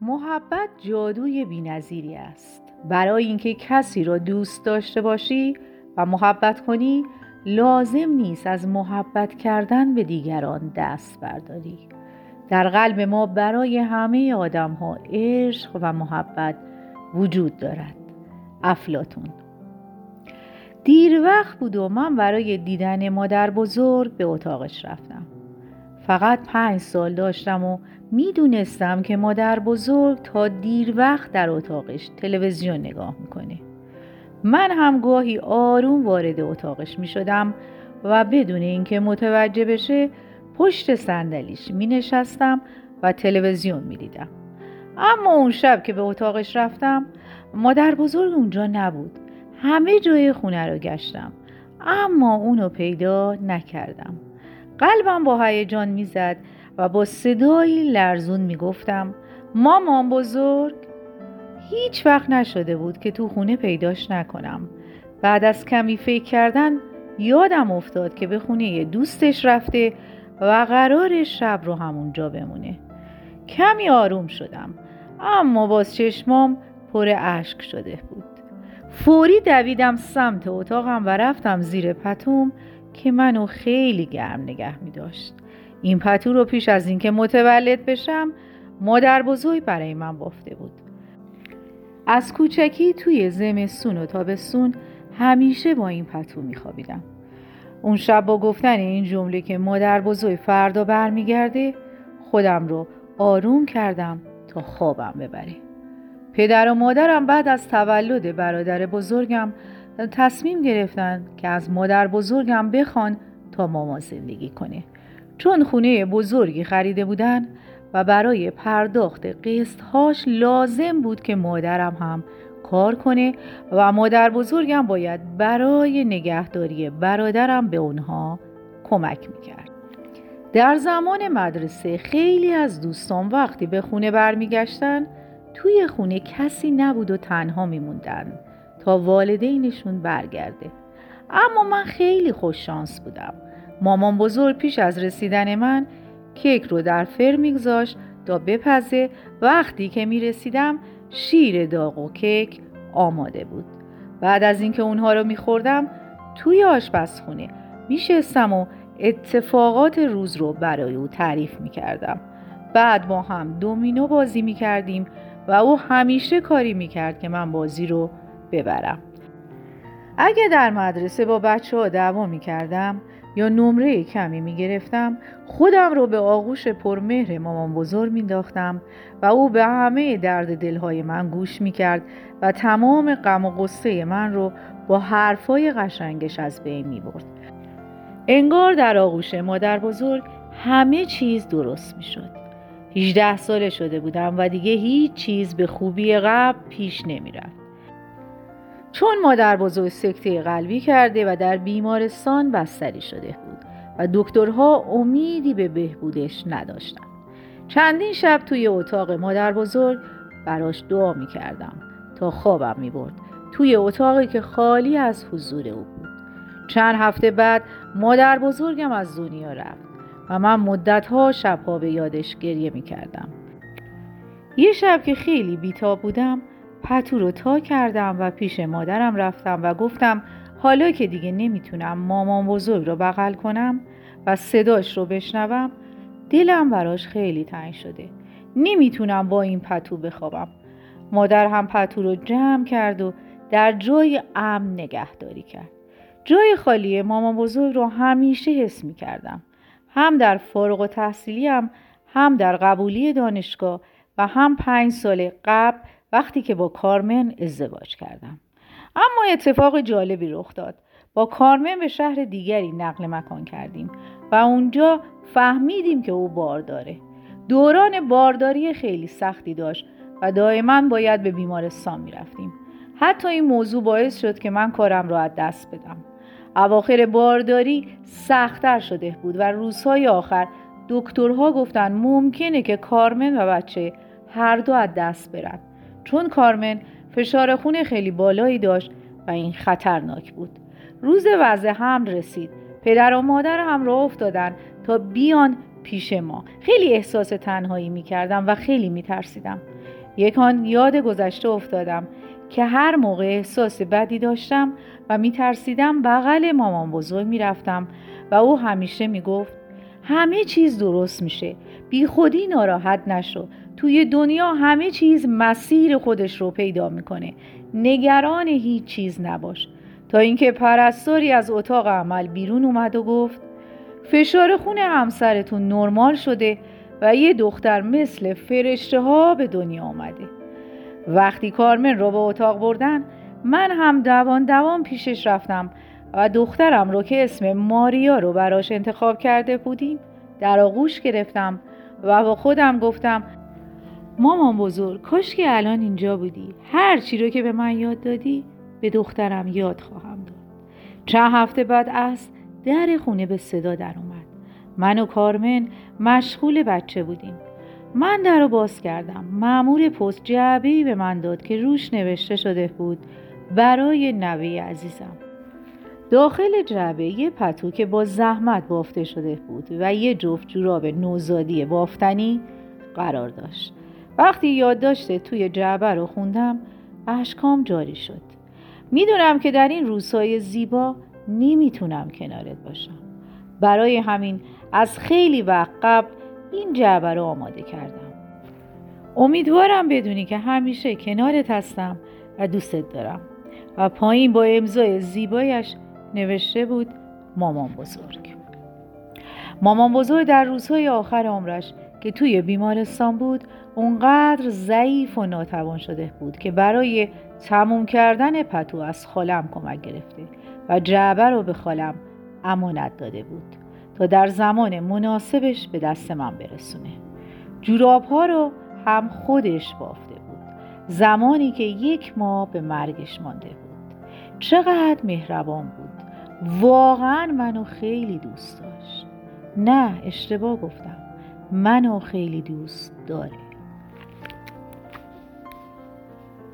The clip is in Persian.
محبت جادوی بینظیری است. برای اینکه کسی را دوست داشته باشی و محبت کنی لازم نیست از محبت کردن به دیگران دست برداری. در قلب ما برای همه آدم ها عشق و محبت وجود دارد. افلاتون دیر وقت بود و من برای دیدن مادر بزرگ به اتاقش رفتم. فقط پنج سال داشتم و می‌دونستم که مادر بزرگ تا دیر وقت در اتاقش تلویزیون نگاه می‌کنه. من هم گاهی آروم وارد اتاقش می شدم و بدون اینکه متوجه بشه پشت صندلیش می نشستم و تلویزیون می دیدم. اما اون شب که به اتاقش رفتم مادر بزرگ اونجا نبود. همه جای خونه رو گشتم. اما اونو پیدا نکردم. قلبم با هیجان می‌زد و با صدایی لرزون می‌گفتم مامان بزرگ هیچ وقت نشده بود که تو خونه پیداش نکنم. بعد از کمی فکر کردن یادم افتاد که به خونه دوستش رفته و قرار شب رو همونجا بمونه. کمی آروم شدم اما باز چشمام پر اشک شده بود. فوری دویدم سمت اتاقم و رفتم زیر پتوم که منو خیلی گرم نگه می داشت. این پتو رو پیش از اینکه متولد بشم مادر بزرگ برای من بافته بود. از کوچکی توی زمستون و تابستون همیشه با این پتو میخوابیدم. اون شب با گفتن این جمله که مادر بزرگ فردا برمیگرده خودم رو آروم کردم تا خوابم ببره. پدر و مادرم بعد از تولد برادر بزرگم تصمیم گرفتن که از مادر بزرگم بخوان تا ماما زندگی کنه. چون خونه بزرگی خریده بودن و برای پرداخت قسطهاش لازم بود که مادرم هم کار کنه و مادر بزرگم باید برای نگهداری برادرم به اونها کمک می‌کرد. در زمان مدرسه خیلی از دوستان وقتی به خونه برمیگشتن توی خونه کسی نبود و تنها میموندن. والدینشون برگرده. اما من خیلی خوش شانس بودم. مامان بزرگ پیش از رسیدن من کیک رو در فر میگذاشت تا بپزه. وقتی که می رسیدم شیر داغ و کیک آماده بود. بعد از اینکه اونها رو میخوردم توی آشپزخونه میشستم و اتفاقات روز رو برای او تعریف می‌کردم. بعد با هم دومینو بازی می‌کردیم و او همیشه کاری می‌کرد که من بازی رو ببرم اگه در مدرسه با بچه ها دعوا می‌کردم یا نمره کمی می گرفتم خودم رو به آغوش پرمهر مامان بزرگ می داختم و او به همه درد دلهای من گوش می کرد و تمام غم و غصه من رو با حرفای قشنگش از بین می برد. انگار در آغوش مادر بزرگ همه چیز درست می شد. 18 ساله شده بودم و دیگه هیچ چیز به خوبی قبل پیش نمی رفت. چون مادر بزرگ سکته قلبی کرده و در بیمارستان بستری شده بود و دکترها امیدی به بهبودش نداشتند. چندین شب توی اتاق مادر بزرگ براش دعا می کردم تا خوابم می برد. توی اتاقی که خالی از حضور او بود. چند هفته بعد مادر بزرگم از دنیا رفت و من مدتها شبها به یادش گریه می کردم. یه شب که خیلی بیتاب بودم پتو رو تا کردم و پیش مادرم رفتم و گفتم حالا که دیگه نمی‌تونم مامان بزرگ رو بغل کنم و صداش رو بشنوم دلم براش خیلی تنگ شده. نمی‌تونم با این پتو بخوابم. مادر هم پتو رو جمع کرد و در جای امن نگهداری کرد. جای خالی مامان بزرگ رو همیشه حس می کردم هم در فارغ و تحصیلیم هم در قبولی دانشگاه و هم پنج سال قبل وقتی که با کارمن ازدواج کردم. اما اتفاق جالبی رخ داد. با کارمن به شهر دیگری نقل مکان کردیم و اونجا فهمیدیم که او بار داره دوران بارداری خیلی سختی داشت و دائما باید به بیمارستان می‌رفتیم. حتی این موضوع باعث شد که من کارم را از دست بدم. اواخر بارداری سختتر شده بود و روزهای آخر دکترها گفتن ممکنه که کارمن و بچه هر دو از دست برن. چون کارمن فشار خون خیلی بالایی داشت و این خطرناک بود. روز وضع هم رسید. پدر و مادر هم راه افتادن تا بیان پیش ما. خیلی احساس تنهایی می کردم و خیلی می ترسیدم یکان یاد گذشته افتادم که هر موقع احساس بدی داشتم و میترسیدم بغل مامان بزرگ می‌رفتم و او همیشه می‌گفت همه چیز درست میشه. بی خودی ناراحت نشو. توی دنیا همه چیز مسیر خودش رو پیدا می‌کنه. نگران هیچ چیز نباش. تا اینکه پرستاری از اتاق عمل بیرون اومد و گفت فشار خون همسرتون نرمال شده و یه دختر مثل فرشته ها به دنیا آمده وقتی کارمن رو به اتاق بردن من هم دوان دوان پیشش رفتم و دخترم رو که اسم ماریا رو براش انتخاب کرده بودیم در آغوش گرفتم و با خودم گفتم مامان بزرگ کاش که الان اینجا بودی. هر چی رو که به من یاد دادی به دخترم یاد خواهم داد. چند هفته بعد از در خونه به صدا در اومد. من و کارمن مشغول بچه بودیم. من در رو باز کردم. معمور پست جعبه به من داد که روش نوشته شده بود برای نوه عزیزم. داخل جعبه یه پتو که با زحمت بافته شده بود و یه جفت جوراب نوزادی بافتنی قرار داشت. وقتی یادداشت توی جعبه رو خوندم اشکام جاری شد. می‌دونم که در این روزهای زیبا نمی‌تونم کنارت باشم. برای همین از خیلی وقت قبل این جعبه رو آماده کردم. امیدوارم بدونی که همیشه کنارت هستم و دوستت دارم. و پایین با امضای زیبایش نوشته بود مامان بزرگ. مامان بزرگ در روزهای آخر عمرش که توی بیمارستان بود اونقدر ضعیف و ناتوان شده بود که برای تموم کردن پتو از خالم کمک گرفته و جعبه رو به خالم امانت داده بود تا در زمان مناسبش به دست من برسونه. جوراب ها رو هم خودش بافته بود. زمانی که یک ماه به مرگش مانده بود. چقدر مهربان بود. واقعا منو خیلی دوست داشت. نه اشتباه گفتم. منو خیلی دوست داره